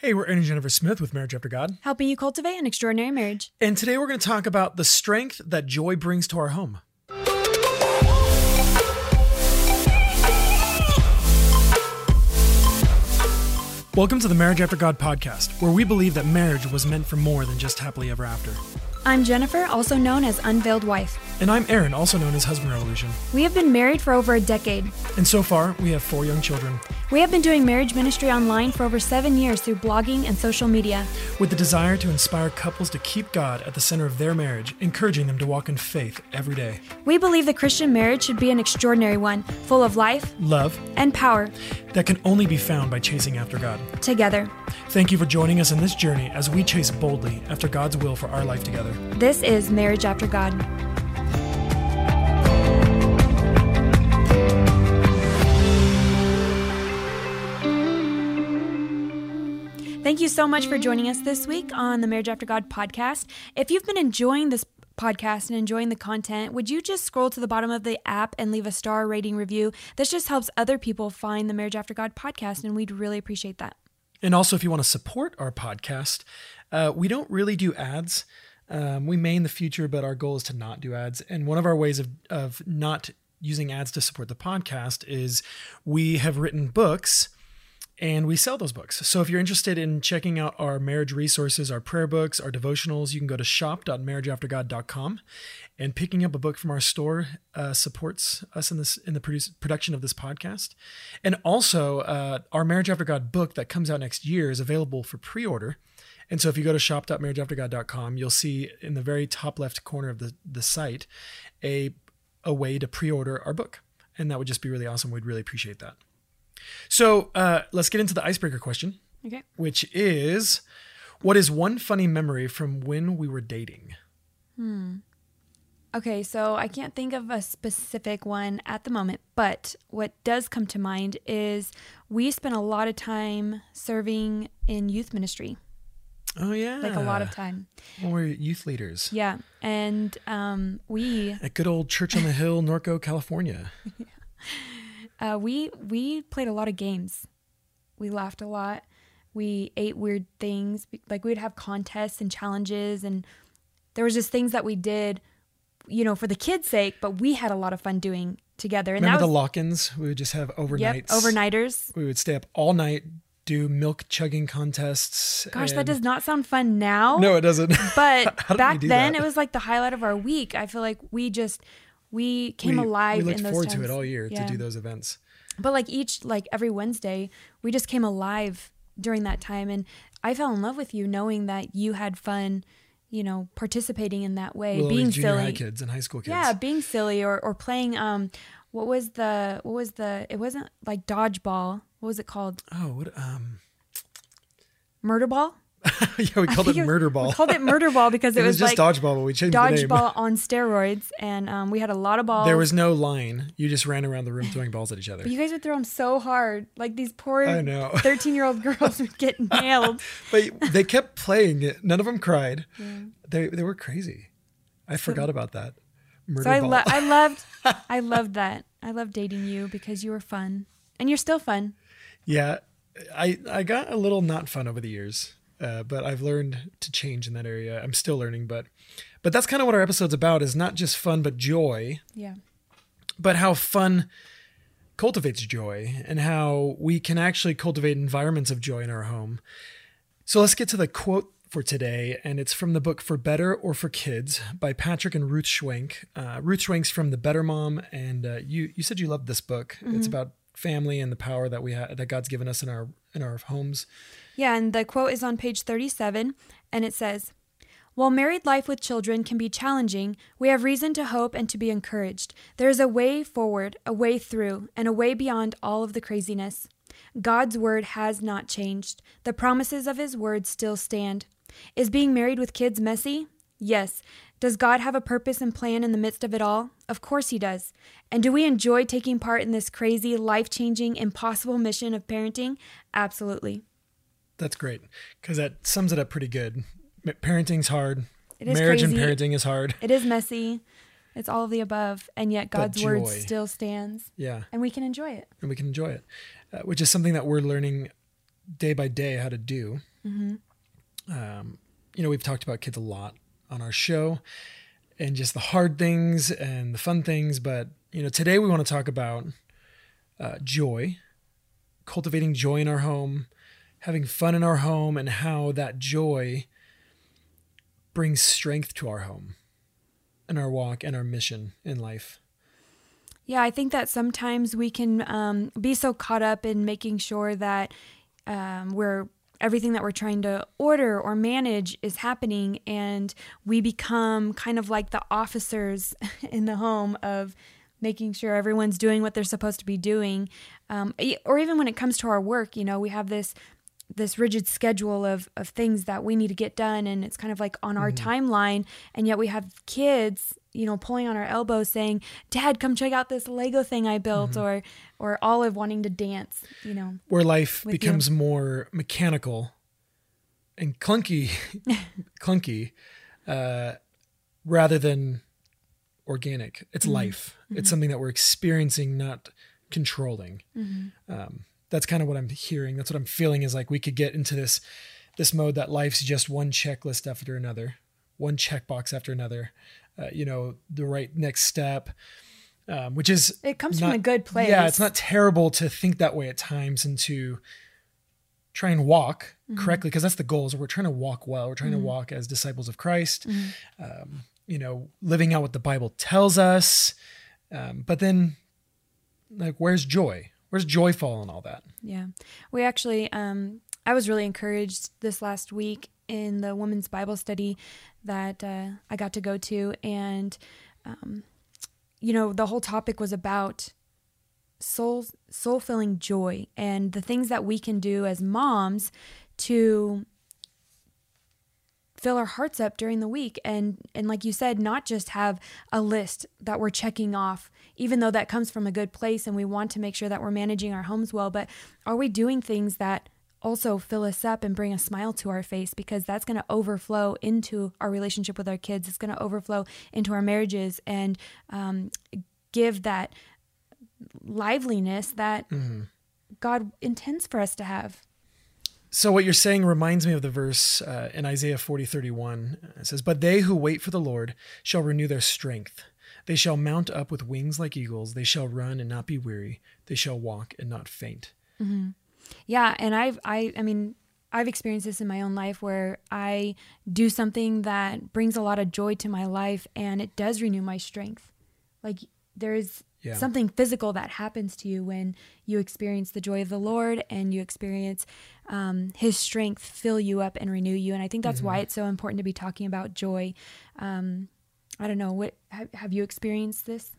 Hey, we're and Jennifer Smith with Marriage After God. helping you cultivate an extraordinary marriage. And today we're going to talk about the strength that joy brings to our home. Welcome to the Marriage After God podcast, where we believe that marriage was meant for more than just happily ever after. I'm Jennifer, also known as Unveiled Wife. And I'm Aaron, also known as Husband Revolution. We have been married for over a decade. And so far, we have four young children, We have been doing marriage ministry online for over seven years through blogging and social media. with the desire to inspire couples to keep God at the center of their marriage, encouraging them to walk in faith every day. We believe the Christian marriage should be an extraordinary one, full of life Love and power that can only be found by chasing after God. together. Thank you for joining us in this journey as we chase boldly after God's will for our life together. This is Marriage After God. Thank you so much for joining us this week on the Marriage After God podcast. If you've been enjoying this podcast and enjoying the content, would you just scroll to the bottom of the app and leave a star rating review? This just helps other people find the Marriage After God podcast, and we'd really appreciate that. And also, if you want to support our podcast, uh, we don't really do ads. Um, we may in the future, but our goal is to not do ads. And one of our ways of, of not using ads to support the podcast is we have written books and we sell those books. So if you're interested in checking out our marriage resources, our prayer books, our devotionals, you can go to shop.marriageaftergod.com. And picking up a book from our store uh, supports us in this in the produce, production of this podcast. And also, uh, our Marriage After God book that comes out next year is available for pre-order. And so if you go to shop.marriageaftergod.com, you'll see in the very top left corner of the, the site a, a way to pre-order our book. And that would just be really awesome. We'd really appreciate that. So uh, let's get into the icebreaker question, Okay. which is what is one funny memory from when we were dating? Okay, so I can't think of a specific one at the moment, but what does come to mind is we spent a lot of time serving in youth ministry, Oh, yeah. like a lot of time. When we were youth leaders Yeah, and um, we at good old Church on the Hill, Norco, California. uh, we we played a lot of games. We laughed a lot. We ate weird things. Like we'd have contests and challenges, and there was just things that we did, you know, for the kids' sake. But we had a lot of fun doing together. And Remember that the was lock-ins? We would just have overnights. yep, overnighters. We would stay up all night, do milk chugging contests. Gosh, that does not sound fun now. No, it doesn't. But How did we back then, that? it was like the highlight of our week. I feel like we just we came we, alive we looked forward times. to it all year Yeah. to do those events. But like each like every Wednesday, we just came alive during that time, and I fell in love with you, knowing that you had fun, you know, participating in that way, Little being junior silly. high kids and high school kids. Yeah, being silly or or playing um, what was the what was the it wasn't like dodgeball. What was it called? Oh, what? Um. Murder ball. yeah, we called it murder ball. We called it murder ball because it, It was, was, just like dodgeball, but we changed the name. dodgeball on steroids, and um, we had a lot of balls. There was no line. You just ran around the room throwing balls at each other. But you guys would throw them so hard, like these poor thirteen-year-old girls would get nailed. But they kept playing it. None of them cried. They they were crazy. I forgot about that. Murder So I, ball. lo- I loved, I loved that. I loved dating you because you were fun, and you're still fun. yeah, I I got a little not fun over the years, uh, but I've learned to change in that area. I'm still learning, but but that's kind of what our episode's about. Is not just fun, but joy. Yeah. but how fun cultivates joy and how we can actually cultivate environments of joy in our home. So let's get to the quote for today, and it's from the book For Better or for Kids by Patrick and Ruth Schwenk. Uh, Ruth Schwenk's from the Better Mom, and uh, you you said you loved this book. It's about family and the power that we have that God's given us in our in our homes. Yeah, and the quote is on page 37, and it says While married life with children can be challenging, we have reason to hope and to be encouraged. There is a way forward, a way through, and a way beyond all of the craziness. God's word has not changed. The promises of his word still stand. Is being married with kids messy? Yes. Does God have a purpose and plan in the midst of it all? Of course he does. And do we enjoy taking part in this crazy, life changing, impossible mission of parenting? Absolutely. That's great because that sums it up pretty good. Parenting's hard. It is Marriage and parenting is hard. It is messy. It's all of the above, and yet God's word still stands, Yeah, and we can enjoy it. and we can enjoy it, uh, which is something that we're learning day by day how to do. Um, you know, we've talked about kids a lot on our show, and just the hard things and the fun things. But you know, today we want to talk about uh, joy, cultivating joy in our home, having fun in our home, and how that joy brings strength to our home and our walk and our mission in life. Yeah, I think that sometimes we can um, be so caught up in making sure that um, we're everything that we're trying to order or manage is happening, and we become kind of like the officers in the home of making sure everyone's doing what they're supposed to be doing. Um, or even when it comes to our work, you know, we have this this rigid schedule of of things that we need to get done and it's kind of like on our timeline and yet we have kids you know pulling on our elbows saying dad come check out this lego thing i built or or olive wanting to dance you know where life With you. becomes more mechanical and clunky, clunky, uh, rather than organic. It's life. It's something that we're experiencing, not controlling. Um, that's kind of what I'm hearing. That's what I'm feeling. Is like we could get into this this mode that life's just one checklist after another, one checkbox after another. Uh, you know, the right next step. Um, which is It comes from a good place. Yeah, it's not terrible to think that way at times and to try and walk Mm-hmm. correctly because that's the goal. Is we're trying to walk well. We're trying to walk as disciples of Christ. Mm-hmm. Um, you know, living out what the Bible tells us. Um, but then, like, where's joy? Where's joy fall in all that? Yeah. We actually, um, I was really encouraged this last week in the women's Bible study that uh, I got to go to. And, um, you know, the whole topic was about soul soul filling joy and the things that we can do as moms to fill our hearts up during the week and and like you said not just have a list that we're checking off even though that comes from a good place and we want to make sure that we're managing our homes well but are we doing things that also fill us up and bring a smile to our face because that's going to overflow into our relationship with our kids it's going to overflow into our marriages and um, give that liveliness that god intends for us to have So what you're saying reminds me of the verse uh, in Isaiah 40, 31. It says, But they who wait for the Lord shall renew their strength. They shall mount up with wings like eagles. They shall run and not be weary. They shall walk and not faint. Yeah, and I've I I mean I've experienced this in my own life where I do something that brings a lot of joy to my life and it does renew my strength. Like there's Yeah. something physical that happens to you when you experience the joy of the Lord and you experience um, His strength fill you up and renew you. And I think that's why it's so important to be talking about joy. Um, I don't know what have, have you experienced this?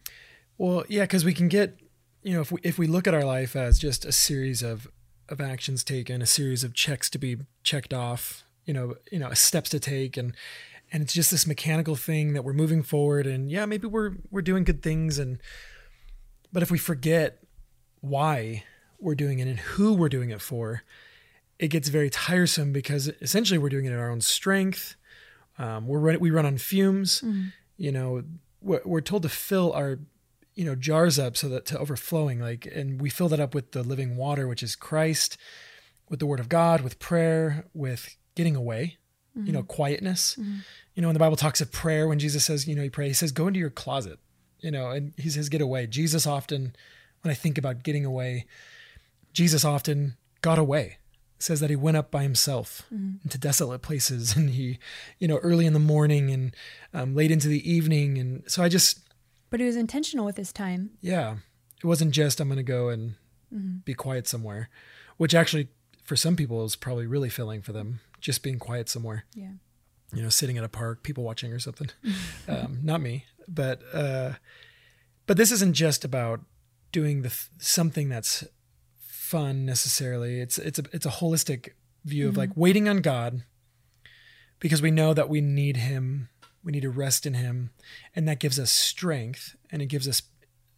Well, yeah, because we can get, you know, if we if we look at our life as just a series of of actions taken, a series of checks to be checked off, you know, you know, steps to take, and and it's just this mechanical thing that we're moving forward, and yeah, maybe we're we're doing good things, and but if we forget why we're doing it and who we're doing it for, it gets very tiresome because essentially we're doing it in our own strength. Um, we're run, we run on fumes. You know, we're, we're told to fill our you know jars up so that to overflowing like and we fill that up with the living water which is christ with the word of god with prayer with getting away you know mm-hmm. quietness. Mm-hmm. You know when the bible talks of prayer when jesus says you know you pray he says go into your closet you know and he says get away. Jesus often when i think about getting away jesus often got away says that he went up by himself mm-hmm. into desolate places and he, you know, early in the morning and um, late into the evening. And so I just, But he was intentional with his time. yeah, it wasn't just I'm going to go and be quiet somewhere, which actually for some people is probably really filling for them, just being quiet somewhere, Yeah. you know, sitting at a park, people watching or something. um, not me, but, uh, but this isn't just about doing the th- something that's fun necessarily. It's it's a it's a holistic view of like waiting on God because we know that we need him. We need to rest in him and that gives us strength and it gives us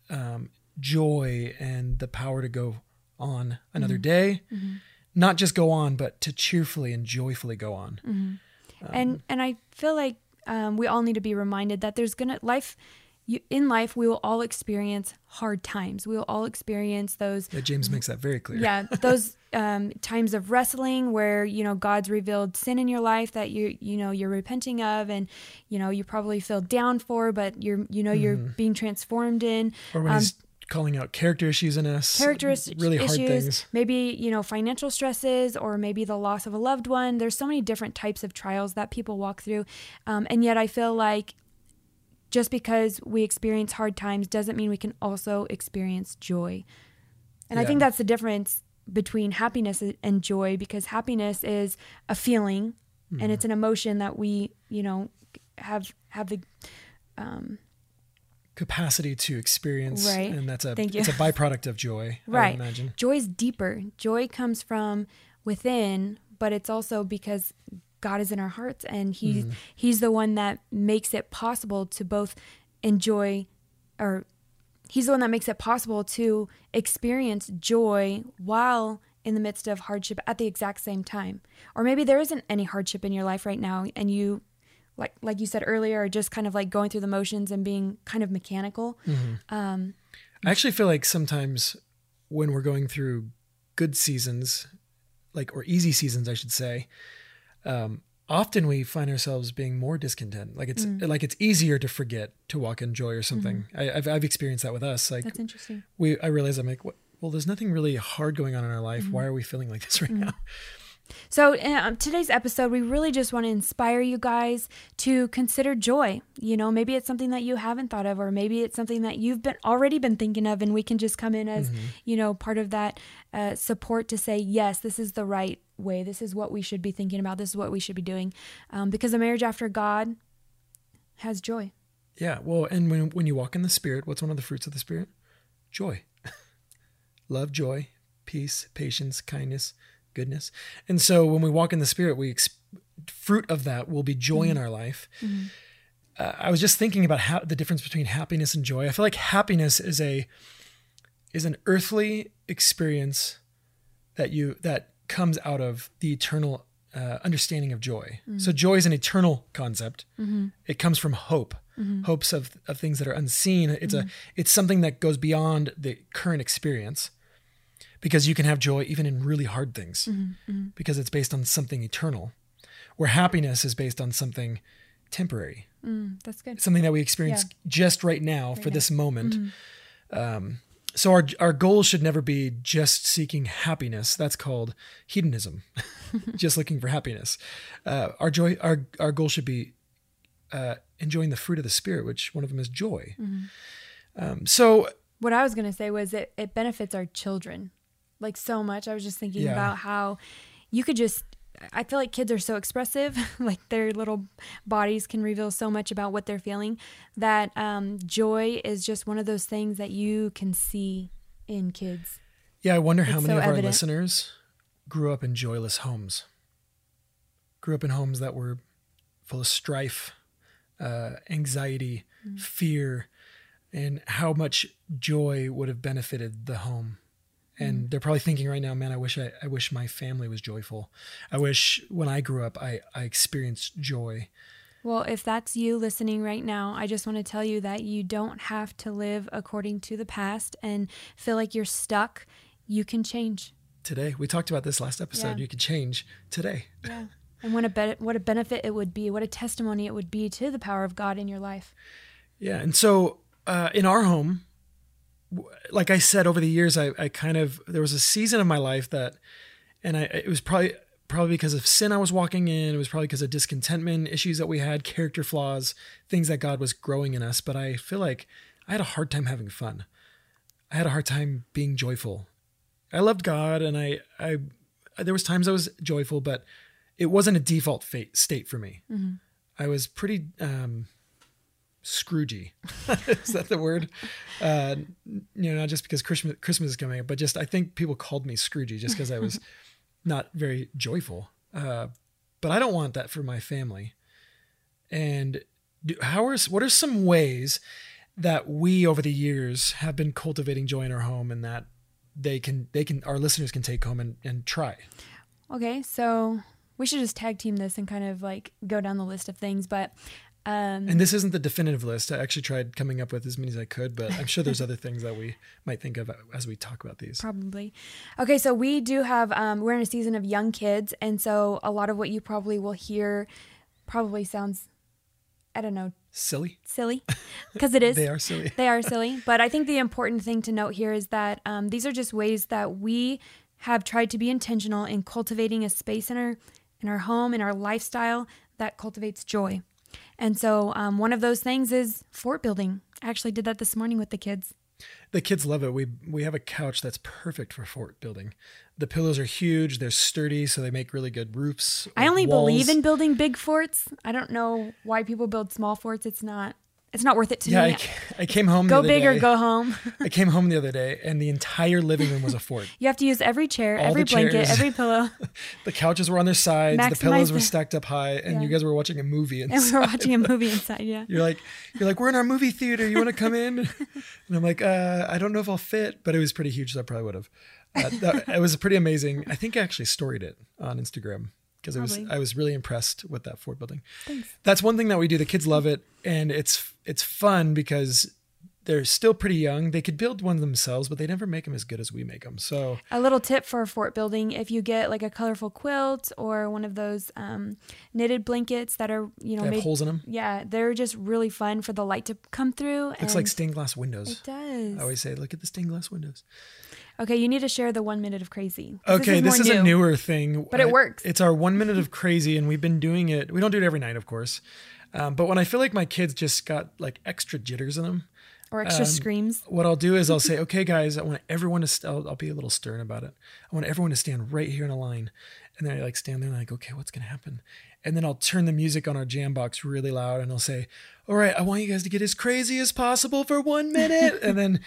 um, joy and the power to go on another day. Not just go on, but to cheerfully and joyfully go on. Um, and and I feel like um, we all need to be reminded that there's gonna life. You, in life, we will all experience hard times. We will all experience those Yeah, James makes that very clear. yeah those um, times of wrestling where you know god's revealed sin in your life that you you know you're repenting of and you know you probably feel down for but you're you know you're being transformed in Or when Um, he's calling out character issues in us. character is- really hard issues things. maybe you know financial stresses or maybe the loss of a loved one there's so many different types of trials that people walk through um, and yet i feel like just because we experience hard times doesn't mean we can also experience joy and i think that's the difference between happiness and joy because happiness is a feeling Mm-hmm. and it's an emotion that we you know have have the um, capacity to experience Right. and that's a Thank you. it's a byproduct of joy i Right. would imagine Joy is deeper. Joy comes from within, but it's also because God is in our hearts and he Mm-hmm. he's the one that makes it possible to both enjoy or he's the one that makes it possible to experience joy while in the midst of hardship at the exact same time. Or maybe there isn't any hardship in your life right now and you like like you said earlier are just kind of like going through the motions and being kind of mechanical. Um i actually feel like sometimes when we're going through good seasons like or easy seasons i should say um often we find ourselves being more discontent like it's Mm. like it's easier to forget to walk in joy or something I, I've, I've experienced that with us like Mm-hmm. that's interesting. we i realize i'm like well there's nothing really hard going on in our life Mm-hmm. why are we feeling like this right now So, in um, today's episode, we really just want to inspire you guys to consider joy. You know, maybe it's something that you haven't thought of, or maybe it's something that you've been already been thinking of, and we can just come in as, you know, part of that uh, support to say, yes, this is the right way. This is what we should be thinking about. This is what we should be doing, um, because a marriage after God has joy. Yeah, well, and when when you walk in the spirit, what's one of the fruits of the spirit? Joy. Love, joy, peace, patience, kindness, goodness. And so when we walk in the spirit, we ex- fruit of that will be joy in our life. Uh, I was just thinking about how the difference between happiness and joy. I feel like happiness is a is an earthly experience that you that comes out of the eternal uh, understanding of joy. Mm-hmm. So joy is an eternal concept. Mm-hmm. It comes from hope, mm-hmm. hopes of, of things that are unseen. It's a it's something that goes beyond the current experience, because you can have joy even in really hard things, because it's based on something eternal, where happiness is based on something temporary, Mm, that's good. something that we experience Yeah. just right now for now. this moment. Um, so our our goal should never be just seeking happiness. That's called hedonism, just looking for happiness. Uh, our joy, our our goal should be uh, enjoying the fruit of the spirit, which one of them is joy. Um, so What I was going to say was it, it benefits our children like so much. I was just thinking Yeah. about how you could just, I feel like kids are so expressive, like their little bodies can reveal so much about what they're feeling that um, joy is just one of those things that you can see in kids. yeah, I wonder how many so of our listeners grew up in joyless homes. Grew up in homes that were full of strife, uh, anxiety, Mm. fear, and how much joy would have benefited the home. And Mm. they're probably thinking right now, man, I wish I, I wish my family was joyful. I wish when I grew up I, I experienced joy. Well, if that's you listening right now, I just want to tell you that you don't have to live according to the past and feel like you're stuck. You can change. Today. We talked about this last episode. Yeah. You can change today. Yeah. And what a be- what a benefit it would be, what a testimony it would be to the power of God in your life. Yeah. And so uh, in our home, like I said, over the years, I, I kind of, there was a season of my life that and I it was probably probably because of sin I was walking in. It was probably because of discontentment, issues that we had, character flaws, things that God was growing in us. But I feel like I had a hard time having fun. I had a hard time being joyful. I loved God, and I I there was times I was joyful, but it wasn't a default fate, state for me. I was pretty um, Scroogey. is that the word? Uh, you know, not just because Christmas Christmas is coming up, but just I think people called me Scroogey just because I was not very joyful. Uh, but I don't want that for my family. And do, how are what are some ways that we over the years have been cultivating joy in our home, and that they can they can our listeners can take home and, and try? Okay, so we should just tag team this and kind of like go down the list of things. But um, And this isn't the definitive list. I actually tried coming up with as many as I could, but I'm sure there's other things that we might think of as we talk about these. Probably. Okay, so we do have, um, we're in a season of young kids. And so a lot of what you probably will hear probably sounds, I don't know, Silly? silly because it is. They are silly. they are silly. But I think the important thing to note here is that um, these are just ways that we have tried to be intentional in cultivating a space in our in our home, in our lifestyle that cultivates joy. And so um, one of those things is fort building. I actually did that this morning with the kids. The kids love it. We we have a couch that's perfect for fort building. The pillows are huge. They're sturdy, so they make really good roofs. I only walls. believe in building big forts. I don't know why people build small forts. It's not. It's not worth it to Yeah, me. ca- I came home. go the other big or go home. I came home the other day, and the entire living room was a fort. You have to use every chair, All every blanket, chairs. every pillow, The couches were on their sides. Maximize the pillows were stacked up high, and Yeah. you guys were watching a movie. Inside. And we were watching a movie inside. Yeah. You're like, you're like, we're in our movie theater. You want to come in? And I'm like, uh, I don't know if I'll fit, but it was pretty huge, so I probably would have. Uh, that, it was pretty amazing. I think I actually storied it on Instagram because I was I was really impressed with that fort building. Thanks. That's one thing that we do. The kids love it, and it's it's fun because they're still pretty young. They could build one themselves, but they never make them as good as we make them. So A little tip for a fort building: if you get like a colorful quilt or one of those um, knitted blankets that are you know they have made, holes in them. yeah, they're just really fun for the light to come through. Looks like stained glass windows. it does. I always say, look at the stained glass windows. Okay, you need to share the one minute of crazy. Okay, this is, more a new. newer thing, But it I- works. It's our one minute of crazy, and we've been doing it. We don't do it every night, of course, um, but when I feel like my kids just got like extra jitters in them, or extra um, screams. what I'll do is I'll say, "Okay, guys, I want everyone to. St- I'll, I'll be a little stern about it. I want everyone to stand right here in a line." And then I like stand there and I'm like, "Okay, what's gonna happen?" And then I'll turn the music on our jam box really loud, and I'll say, "All right, I want you guys to get as crazy as possible for one minute." and then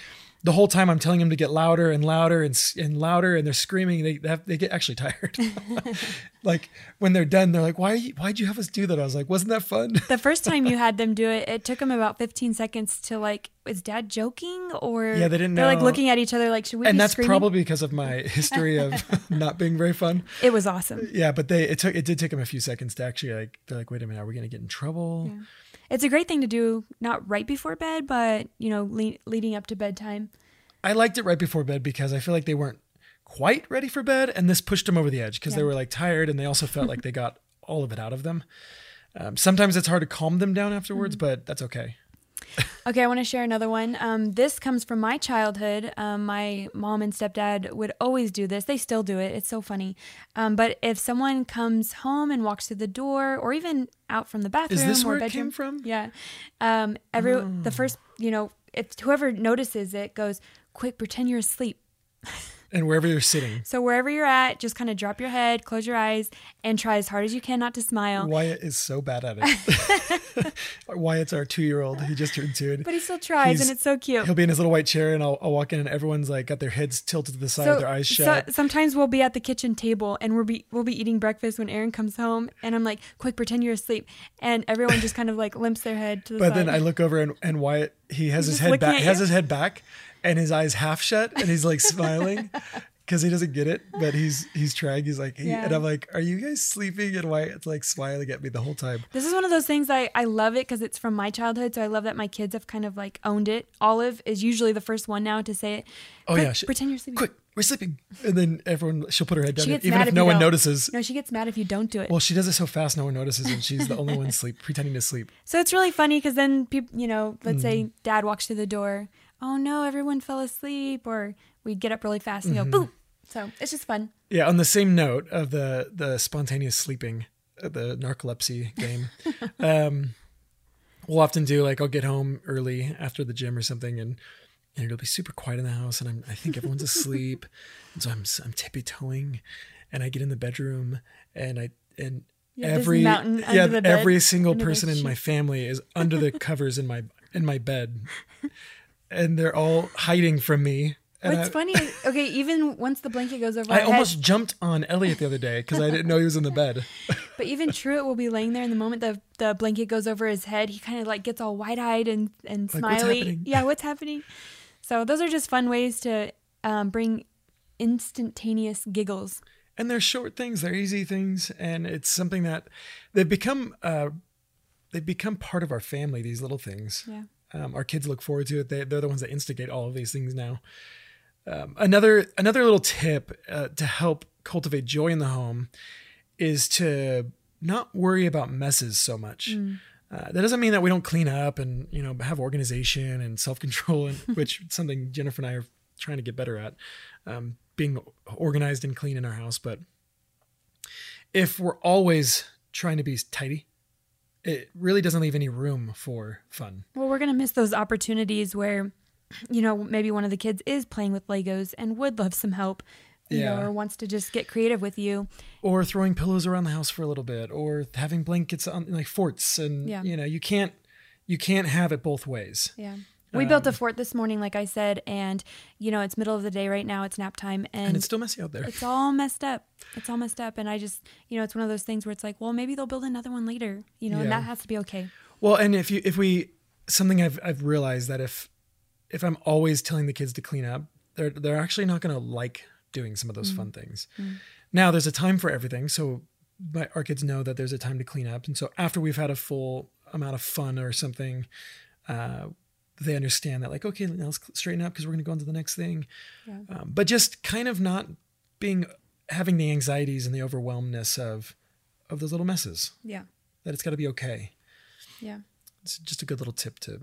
the whole time I'm telling them to get louder and louder and and louder, and they're screaming. They they, have, they get actually tired. like when they're done, they're like, "Why? Why'd you have us do that?" I was like, "Wasn't that fun?" The first time you had them do it, it took them about 15 seconds to like, is dad joking? Or Yeah, they didn't They're like looking at each other like, should we and that's screaming? probably because of my history of not being very fun. it was awesome. Yeah, but they it took it did take them a few seconds to actually like they're like, wait a minute, are we gonna get in trouble? It's a great thing to do, not right before bed, but you know, le- leading up to bedtime. I liked it right before bed because I feel like they weren't quite ready for bed, and this pushed them over the edge because they were like tired and they also felt like they got all of it out of them. Um, sometimes it's hard to calm them down afterwards, Mm-hmm. but that's okay. Okay, I want to share another one. Um, this comes from my childhood. Um, my mom and stepdad would always do this. They still do it. It's so funny. Um, but if someone comes home and walks through the door, or even out from the bathroom Is this or where it bedroom, came from? Yeah. Um, every Oh. the first, you know, if whoever notices it goes, quick, pretend you're asleep. And wherever you're sitting, So wherever you're at, just kind of drop your head, close your eyes, and try as hard as you can not to smile. Wyatt is so bad at it. Wyatt's our two year old. He just turned two. But he still tries, He's- and it's so cute. He'll be in his little white chair, and I'll, I'll walk in, and everyone's like got their heads tilted to the side, with their eyes shut. So sometimes we'll be at the kitchen table and we'll be we'll be eating breakfast when Aaron comes home and I'm like, quick, pretend you're asleep, and everyone just kind of like limps their head to the But side. then I look over and, and Wyatt, he has his head back. He has his head back, and his eyes half shut, and he's like smiling because he doesn't get it. But he's he's trying. He's like, he, and I'm like, are you guys sleeping? And Wyatt's like smiling at me the whole time. this is one of those things I I love it because it's from my childhood, so I love that my kids have kind of like owned it. Olive is usually the first one now to say it. Oh Quick, yeah, she- pretend you're sleeping. quick, we're sleeping. And then everyone, she'll put her head down, She gets even mad if if no one notices. No, she gets mad if you don't do it. Well, she does it so fast, no one notices, and she's the only one sleep, pretending to sleep. So it's really funny because then people, you know, let's Mm. say dad walks through the door. Oh no, everyone fell asleep, or we get up really fast and Mm-hmm. go boop. So it's just fun. Yeah. On the same note of the the spontaneous sleeping, the narcolepsy game, um, we'll often do like I'll get home early after the gym or something, and and it'll be super quiet in the house, and I'm, I think everyone's asleep, and so I'm I'm tippy toeing, and I get in the bedroom, and I and this every yeah bed, every single person in my family is under the covers in my in my bed, and they're all hiding from me. And What's I, funny? Okay, even once the blanket goes over I our almost jumped on Elliot the other day because I didn't know he was in the bed. but even Truett will be laying there, and the moment the the blanket goes over his head, he kind of like gets all wide eyed and and Like, what's smiley. happening? Yeah, what's happening? So those are just fun ways to um, bring instantaneous giggles. and they're short things they're easy things and it's something that they've become uh they've become part of our family these little things Yeah. Um, our kids look forward to it. They, they're the ones that instigate all of these things now. Um, another another little tip uh, to help cultivate joy in the home is to not worry about messes so much. Uh, that doesn't mean that we don't clean up and you know have organization and self-control and which is something jennifer and i are trying to get better at um, being organized and clean in our house. But if we're always trying to be tidy it really doesn't leave any room for fun Well, we're gonna miss those opportunities where, you know, maybe one of the kids is playing with Legos and would love some help, you Yeah. know, or wants to just get creative with you. or throwing pillows around the house for a little bit or having blankets on like forts and Yeah. you know you can't you can't have it both ways Yeah. We built a Um, fort this morning, like I said, and you know it's middle of the day right now. It's nap time, and, and it's still messy out there it's all messed up. It's all messed up, and I just, you know, it's one of those things where it's like, well, maybe they'll build another one later, you know, and that has to be okay. well and if you if we something i've i've realized that if if i'm always telling the kids to clean up they're they're actually not going to like doing some of those fun things now there's a time for everything so my, our kids know that there's a time to clean up and so after we've had a full amount of fun or something uh, they understand that like okay now let's straighten up because we're going to go on to the next thing Yeah. um, but just kind of not being having the anxieties and the overwhelmness of of those little messes Yeah. that it's got to be okay Yeah. it's just a good little tip to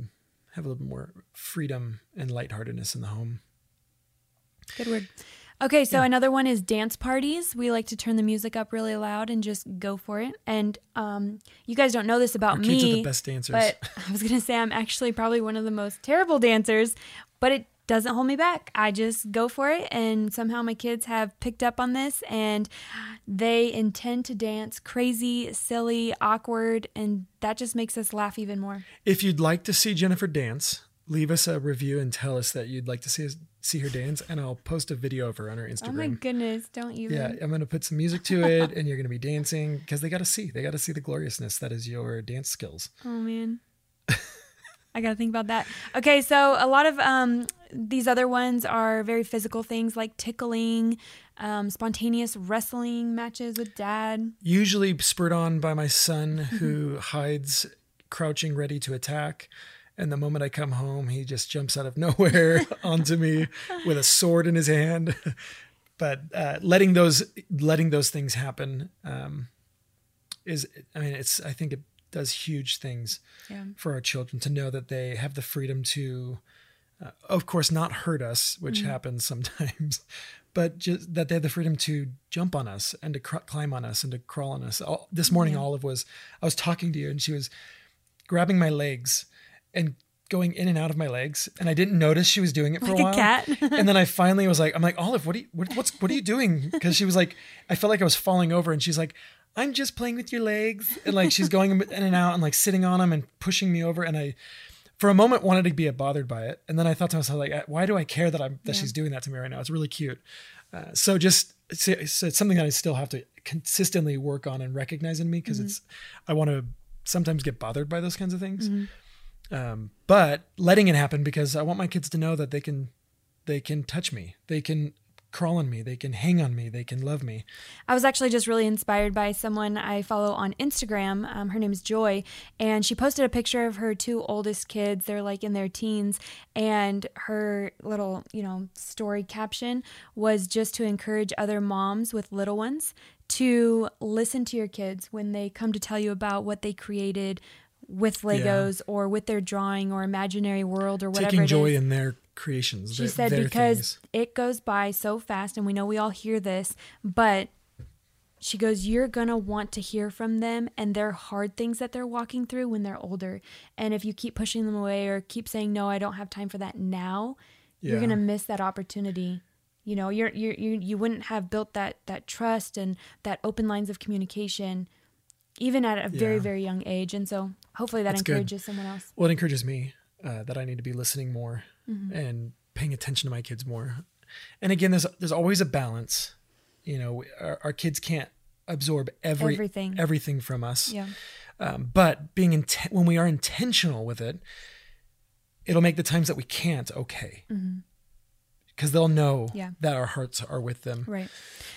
have a little more freedom and lightheartedness in the home Good word. Okay, so another one is dance parties. We like to turn the music up really loud and just go for it. And um, you guys don't know this about our me. kids are the best dancers But I was gonna say I'm actually probably one of the most terrible dancers, but it doesn't hold me back. I just go for it, and somehow my kids have picked up on this, and they intend to dance crazy, silly, awkward, and that just makes us laugh even more. if you'd like to see jennifer dance leave us a review and tell us that you'd like to see us, see her dance and i'll post a video of her on our instagram Oh my goodness! Don't you? yeah i'm gonna put some music to it and you're gonna be dancing because they gotta see they gotta see the gloriousness that is your dance skills Oh man. I gotta think about that. Okay, so a lot of um, these other ones are very physical things like tickling, um, spontaneous wrestling matches with dad. usually spurred on by my son Mm-hmm. who hides crouching ready to attack and the moment i come home he just jumps out of nowhere onto me with a sword in his hand. But uh, letting those letting those things happen um, is i mean it's i think it does huge things Yeah. for our children to know that they have the freedom to uh, of course not hurt us which happens sometimes but just that they have the freedom to jump on us and to cr- climb on us and to crawl on us. All, this morning olive was i was talking to you and she was grabbing my legs and going in and out of my legs and i didn't notice she was doing it for Like a a cat. and then i finally was like i'm like olive what are you what, what's what are you doing? Because she was like i felt like i was falling over and she's like i'm just playing with your legs. And like she's going in and out and like sitting on them and pushing me over and i for a moment wanted to be bothered by it. And then i thought to myself like why do i care that i'm that she's doing that to me right now? It's really cute. Uh, so just it's, it's, it's something that i still have to consistently work on and recognize in me because it's i want to sometimes get bothered by those kinds of things um, but letting it happen because i want my kids to know that they can they can touch me they can crawl on me they can hang on me they can love me I was actually just really inspired by someone I follow on Instagram. Um, her name is Joy, and she posted a picture of her two oldest kids. They're like in their teens, and her little, you know, story caption was just to encourage other moms with little ones to listen to your kids when they come to tell you about what they created with Legos or with their drawing or imaginary world or whatever Taking joy in their creations. She their- said their because things. it goes by so fast, and we know we all hear this, but she goes, You're to want to hear from them and their hard things that they're walking through when they're older. And if you keep pushing them away or keep saying, No, I don't have time for that now, you're going to miss that opportunity. You know, you're, you're, you you wouldn't have built that that trust and that open lines of communication, even at a very Yeah. very young age. And so, hopefully, that That's good. encourages someone else. Well, it encourages me uh, that I need to be listening more Mm-hmm. and paying attention to my kids more. And again, there's there's always a balance. You know, we- our, our kids can't absorb every Everything. everything from us. Yeah, Um, but being inten- when we are intentional with it, it'll make the times that we can't okay. Because they'll know Mm-hmm. Yeah. that our hearts are with them. Right.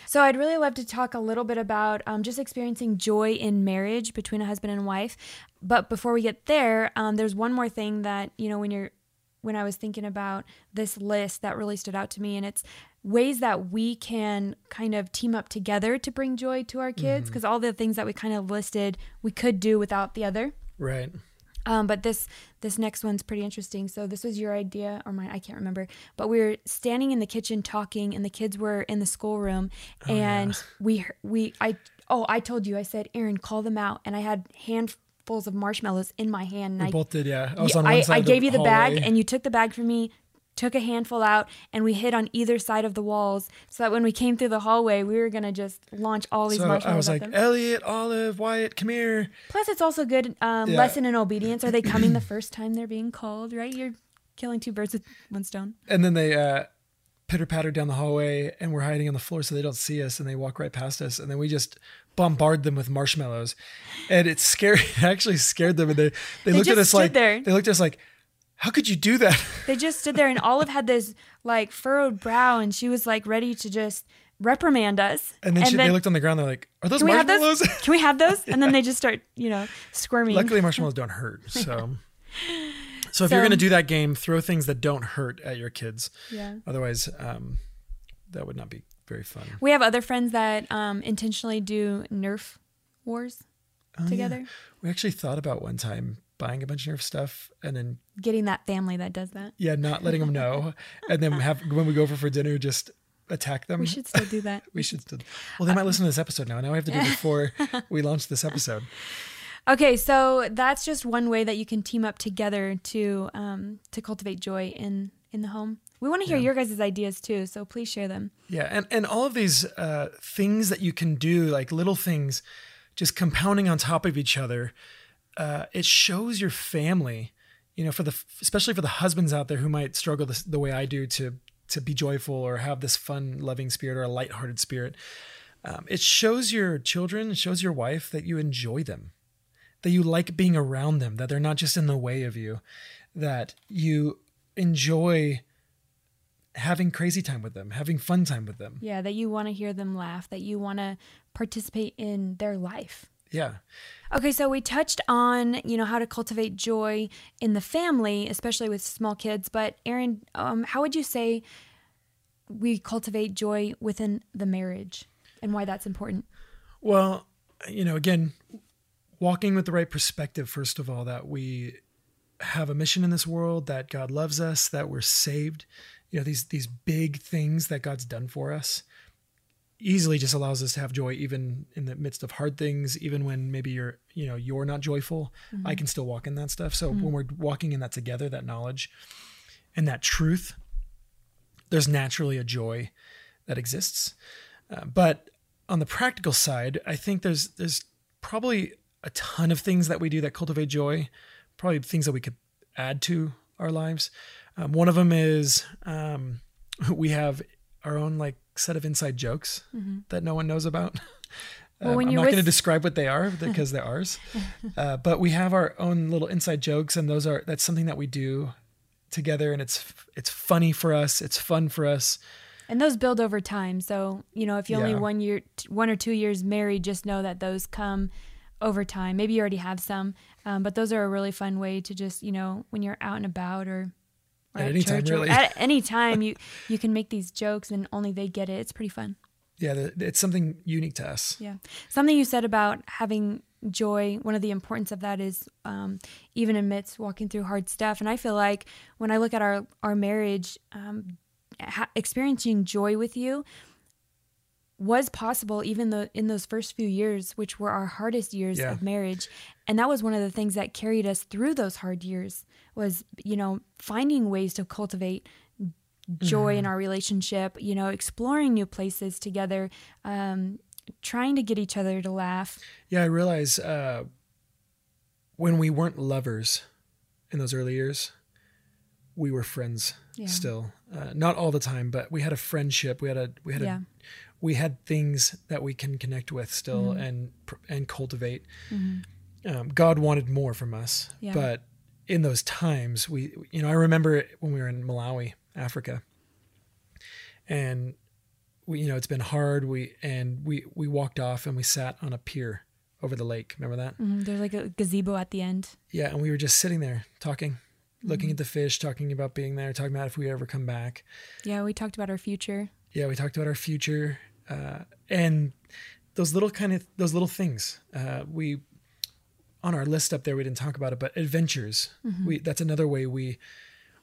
So I'd really love to talk a little bit about um, just experiencing joy in marriage between a husband and wife. But before we get there, um, there's one more thing that you know when you're when I was thinking about this list that really stood out to me, and it's ways that we can kind of team up together to bring joy to our kids. Because all the things that we kind of listed, we could do without the other. Right. Um, but this this next one's pretty interesting. So this was your idea or mine, I can't remember. But we were standing in the kitchen talking, and the kids were in the schoolroom, and we we I oh I told you I said Aaron call them out, and I had handfuls of marshmallows in my hand. And We I both did, yeah. I was on one I, side I gave you the bag, and you took the bag from me. Took a handful out, and we hid on either side of the walls, so that when we came through the hallway, we were gonna just launch all these so marshmallows I was like, them. Elliot, Olive, Wyatt, come here. Plus, it's also good um, Yeah. lesson in obedience. Are they coming the first time they're being called? Right? You're killing two birds with one stone. And then they uh, pitter patter down the hallway, and we're hiding on the floor so they don't see us, and they walk right past us, and then we just bombard them with marshmallows, and it scared. It actually scared them, and they they, looked at us like there. they looked at us like, how could you do that? They just stood there, and Olive had this like furrowed brow, and she was like ready to just reprimand us. And then, she, they looked on the ground. They're like, are those Can we have marshmallows? those? Can we have those? And then they just start, you know, squirming. Luckily, marshmallows don't hurt. So, so if So- you're gonna do that game, throw things that don't hurt at your kids. yeah. Otherwise, um, that would not be very fun. We have other friends that um, intentionally do Nerf wars Oh, yeah. together. We actually thought about one time buying a bunch of Nerf stuff and then Getting that family that does that. yeah, not letting them know, and then have when we go over for dinner, just attack them. We should still do that. We should still. Well, they might listen to this episode now. Now we have to do it before we launch this episode. Okay, so that's just one way that you can team up together to um, to cultivate joy in in the home. We want to hear your guys' ideas too, so please share them. Yeah, and and all of these uh, things that you can do, like little things, just compounding on top of each other, uh, it shows your family. You know, for the especially for the husbands out there who might struggle the way I do to to be joyful or have this fun, loving spirit or a lighthearted spirit. Um, it shows your children, it shows your wife that you enjoy them, that you like being around them, that they're not just in the way of you, that you enjoy having crazy time with them, having fun time with them. Yeah, that you want to hear them laugh, that you want to participate in their life. Yeah. Okay, so we touched on, you know, how to cultivate joy in the family, especially with small kids, but Aaron, um, how would you say we cultivate joy within the marriage and why that's important? Well, you know, again, walking with the right perspective, first of all, that we have a mission in this world, that God loves us, that we're saved. You know, these these big things that God's done for us easily just allows us to have joy even in the midst of hard things, even when maybe you're, you know, you're not joyful. I can still walk in that stuff. So when we're walking in that together, that knowledge and that truth, there's naturally a joy that exists. Uh, but on the practical side, I think there's there's probably a ton of things that we do that cultivate joy, probably things that we could add to our lives. Um, one of them is um, we have our own like set of inside jokes that no one knows about. Well, Um, I'm not going to describe what they are because they're ours, uh, but we have our own little inside jokes, and those are that's something that we do together, and it's it's funny for us, it's fun for us. And those build over time. So, you know, if you only Yeah. one year, one or two years married, just know that those come over time. Maybe you already have some, um, but those are a really fun way to just, you know, when you're out and about or At any time, church really. at any time, you you can make these jokes and only they get it. It's pretty fun. Yeah, the- it's something unique to us. Yeah. Something you said about having joy, one of the importance of that is um, even amidst walking through hard stuff. And I feel like when I look at our our marriage, um, ha- experiencing joy with you was possible even though in those first few years which were our hardest years Yeah. of marriage and that was one of the things that carried us through those hard years was you know finding ways to cultivate joy in our relationship you know exploring new places together um, trying to get each other to laugh Yeah, I realize uh, when we weren't lovers in those early years, we were friends Yeah. still. Uh, not all the time, but we had a friendship. We had a we had yeah a we had things that we can connect with still Mm-hmm. and and cultivate. Um, God wanted more from us, Yeah. but in those times, we you know I remember when we were in Malawi, Africa, and we you know it's been hard. We and we we walked off and we sat on a pier over the lake. Remember that? Mhm. there's like a gazebo at the end Yeah, and we were just sitting there talking, looking Mm-hmm. at the fish, talking about being there, talking about if we ever come back. yeah we talked about our future Yeah, we talked about our future uh, and those little kind of those little things. Uh, we on our list up there, we didn't talk about it, but adventures. We that's another way we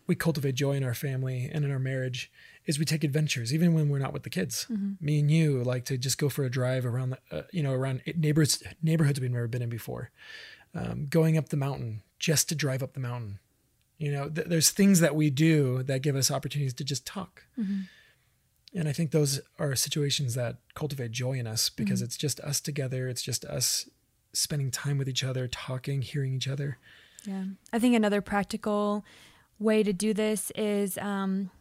we cultivate joy in our family and in our marriage is we take adventures even when we're not with the kids. Me and you like to just go for a drive around the uh, you know around neighbors neighborhoods we've never been in before. Um, going up the mountain just to drive up the mountain. You know, th- there's things that we do that give us opportunities to just talk. And I think those are situations that cultivate joy in us because it's just us together. It's just us spending time with each other, talking, hearing each other. Yeah. I think another practical way to do this is, um,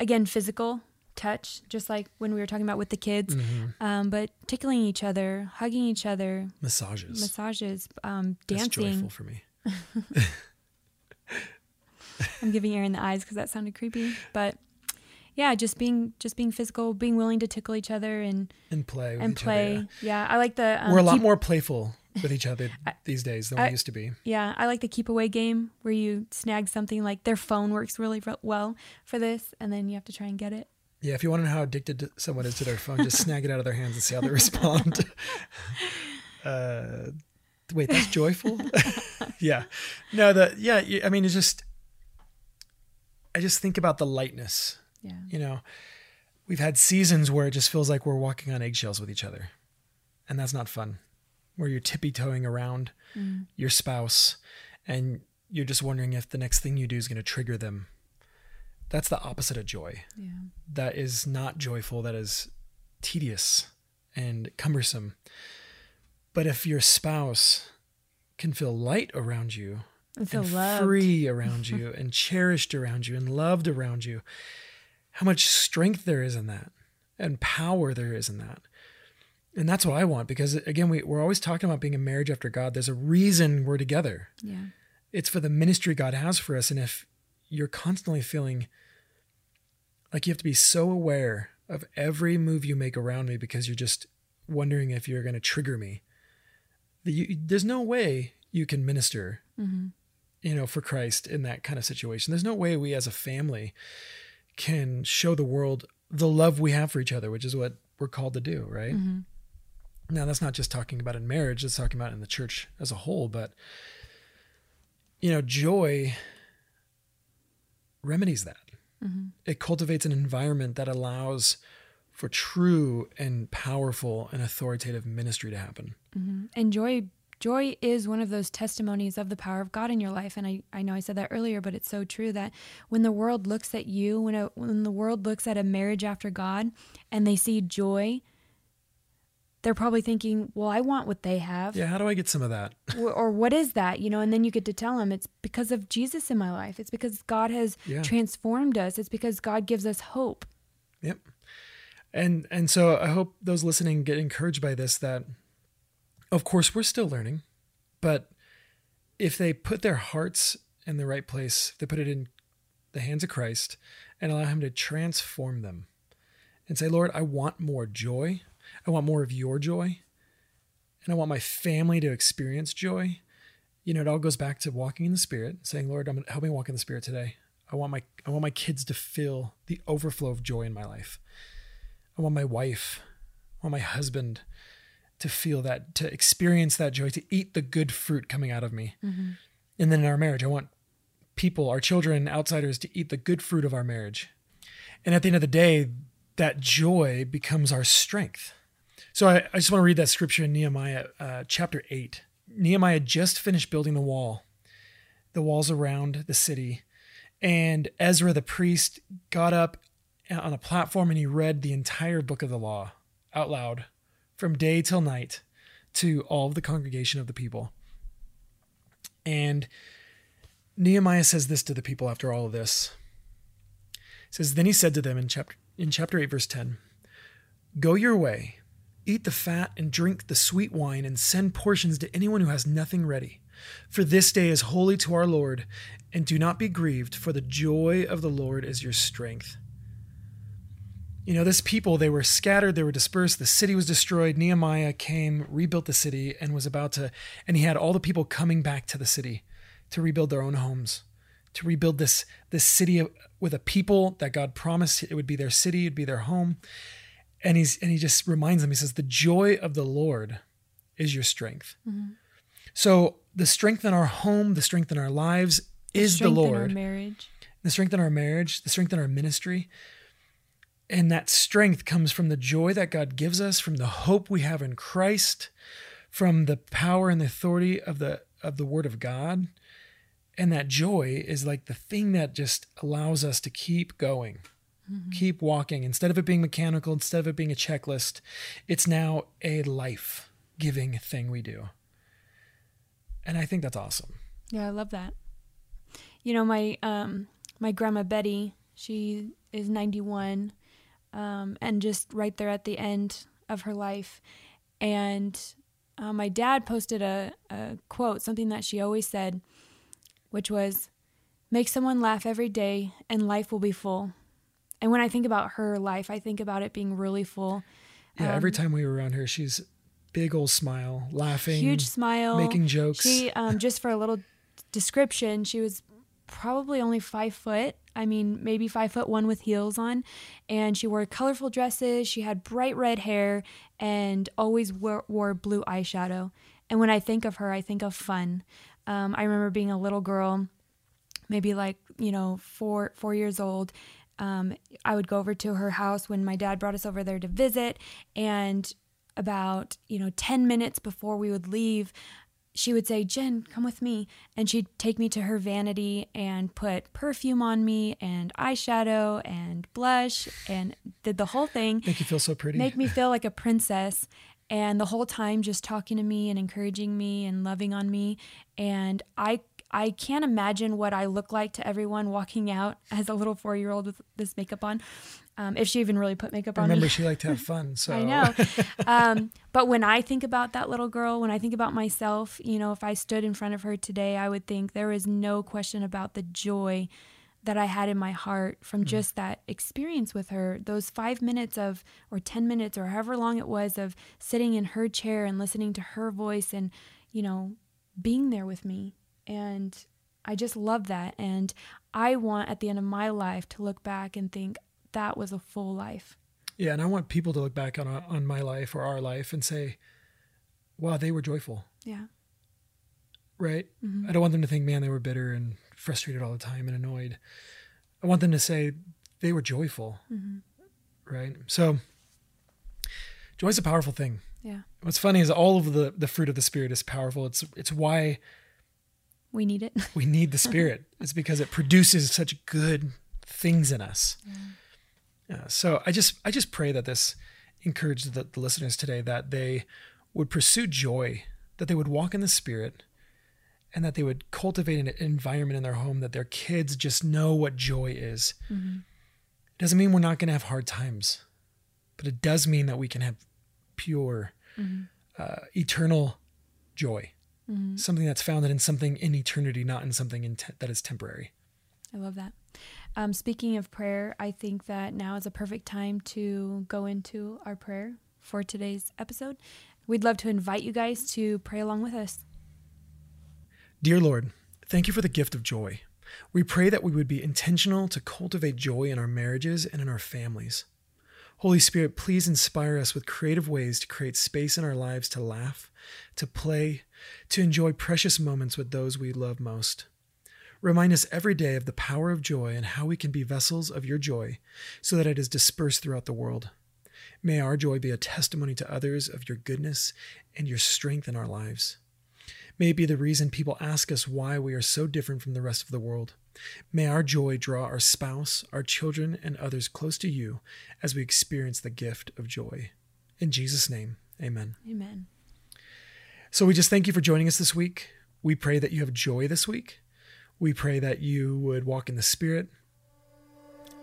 again, physical touch, just like when we were talking about with the kids, um, but tickling each other, hugging each other, Massages. massages, um, That's dancing. joyful for me. I'm giving Aaron the eyes because that sounded creepy, but yeah, just being just being physical, being willing to tickle each other and And play and play. other. yeah. I like the um, We're a lot keep- more playful with each other these days than I- we used to be. Yeah, I like the keep away game where you snag something like their phone works really well for this, and then you have to try and get it. Yeah, if you want to know how addicted someone is to their phone, just snag it out of their hands and see how they respond. uh, wait, that's joyful. yeah, no, the yeah. I mean, it's just. I just think about the lightness. Yeah. You know, we've had seasons where it just feels like we're walking on eggshells with each other, and that's not fun. Where you're tippy toeing around mm. your spouse, and you're just wondering if the next thing you do is going to trigger them. That's the opposite of joy Yeah. that is not joyful, that is tedious and cumbersome. But if your spouse can feel light around you, And feel and loved. free around you, and cherished around you, and loved around you, how much strength there is in that, and power there is in that. And that's what I want because, again, we, we're always talking about being a marriage after God. There's a reason we're together Yeah. it's for the ministry God has for us. And if you're constantly feeling like you have to be so aware of every move you make around me because you're just wondering if you're going to trigger me, that you, there's no way you can minister, mm-hmm. you know, for Christ in that kind of situation. There's no way we as a family can show the world the love we have for each other, which is what we're called to do, right? Mm-hmm. Now, that's not just talking about in marriage, it's talking about in the church as a whole, but you know, joy remedies that. Mm-hmm. It cultivates an environment that allows for true and powerful and authoritative ministry to happen. Mm-hmm. And joy joy is one of those testimonies of the power of God in your life. And I, I know I said that earlier, but it's so true that when the world looks at you, when a, when the world looks at a marriage after God and they see joy, they're probably thinking, well, I want what they have. Yeah, how do I get some of that? or, or what is that you know and then you get to tell them it's because of jesus in my life it's because god has Yeah. transformed us it's because god gives us hope Yep. And and so I hope those listening get encouraged by this that of course we're still learning, but if they put their hearts in the right place, they put it in the hands of Christ and allow him to transform them and say, "Lord, I want more joy. I want more of your joy. And I want my family to experience joy." You know, it all goes back to walking in the spirit, saying, "Lord, I'm gonna help me walk in the spirit today. I want my I want my kids to feel the overflow of joy in my life. I want my wife, I want my husband to feel that, to experience that joy, to eat the good fruit coming out of me. Mm-hmm. And then in our marriage, I want people, our children, outsiders, to eat the good fruit of our marriage. And at the end of the day, that joy becomes our strength. So I, I just want to read that scripture in Nehemiah uh, chapter 8. Nehemiah just finished building the wall, the walls around the city. And Ezra the priest got up on a platform and he read the entire book of the law out loud from day till night to all of the congregation of the people. And Nehemiah says this to the people after all of this. He says, Then he said to them in chapter in chapter 8, verse 10, Go your way, eat the fat and drink the sweet wine, and send portions to anyone who has nothing ready. For this day is holy to our Lord, and do not be grieved, for the joy of the Lord is your strength. You know, this people, they were scattered, they were dispersed, the city was destroyed. Nehemiah came, rebuilt the city, and was about to, and he had all the people coming back to the city to rebuild their own homes, to rebuild this, this city with a people that God promised it would be their city, it'd be their home. And he's and he just reminds them, he says, The joy of the Lord is your strength. Mm-hmm. So the strength in our home, the strength in our lives the is the Lord. marriage. The strength in our marriage, the strength in our ministry and that strength comes from the joy that God gives us, from the hope we have in Christ, from the power and the authority of the of the word of God. And that joy is like the thing that just allows us to keep going, mm-hmm. keep walking. Instead of it being mechanical, instead of it being a checklist, it's now a life giving thing we do. And I think that's awesome. Yeah, I love that. You know, my um my grandma Betty, she is 91 um, and just right there at the end of her life. And uh, my dad posted a, a quote, something that she always said, which was, Make someone laugh every day, and life will be full. And when I think about her life, I think about it being really full. Yeah, um, every time we were around her, she's big old smile, laughing, huge smile, making jokes. She, um, just for a little description, she was probably only five foot. I mean, maybe five foot one with heels on. And she wore colorful dresses. She had bright red hair and always wore, wore blue eyeshadow. And when I think of her, I think of fun. Um, I remember being a little girl, maybe like, you know, four, four years old. Um, I would go over to her house when my dad brought us over there to visit. And about, you know, 10 minutes before we would leave, she would say, Jen, come with me. And she'd take me to her vanity and put perfume on me and eyeshadow and blush and did the whole thing. Make you feel so pretty. Make me feel like a princess. And the whole time just talking to me and encouraging me and loving on me. And I I can't imagine what I look like to everyone walking out as a little four year old with this makeup on um, if she even really put makeup on me. Remember, she liked to have fun. So I know. Um, but when I think about that little girl, when I think about myself, you know, if I stood in front of her today, I would think there is no question about the joy that I had in my heart from mm just that experience with her. Those five minutes of, or 10 minutes, or however long it was, of sitting in her chair and listening to her voice and, you know, being there with me. And I just love that. And I want at the end of my life to look back and think, that was a full life. Yeah, and I want people to look back on on my life or our life and say, "Wow, they were joyful." Yeah. Right. Mm-hmm. I don't want them to think, "Man, they were bitter and frustrated all the time and annoyed." I want them to say they were joyful. Mm-hmm. Right. So, joy is a powerful thing. Yeah. What's funny is all of the the fruit of the spirit is powerful. It's it's why we need it. we need the spirit. it's because it produces such good things in us. Yeah. Yeah, so I just I just pray that this encouraged the, the listeners today that they would pursue joy, that they would walk in the Spirit, and that they would cultivate an environment in their home that their kids just know what joy is. Mm-hmm. It doesn't mean we're not going to have hard times, but it does mean that we can have pure, mm-hmm. uh, eternal joy, mm-hmm. something that's founded in something in eternity, not in something in te- that is temporary. I love that. Um, speaking of prayer, I think that now is a perfect time to go into our prayer for today's episode. We'd love to invite you guys to pray along with us. Dear Lord, thank you for the gift of joy. We pray that we would be intentional to cultivate joy in our marriages and in our families. Holy Spirit, please inspire us with creative ways to create space in our lives to laugh, to play, to enjoy precious moments with those we love most. Remind us every day of the power of joy and how we can be vessels of your joy so that it is dispersed throughout the world. May our joy be a testimony to others of your goodness and your strength in our lives. May it be the reason people ask us why we are so different from the rest of the world. May our joy draw our spouse, our children, and others close to you as we experience the gift of joy. In Jesus' name, amen. Amen. So we just thank you for joining us this week. We pray that you have joy this week. We pray that you would walk in the Spirit.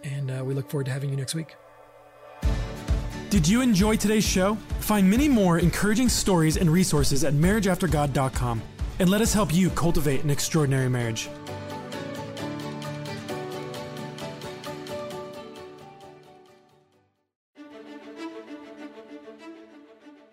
And uh, we look forward to having you next week. Did you enjoy today's show? Find many more encouraging stories and resources at marriageaftergod.com and let us help you cultivate an extraordinary marriage.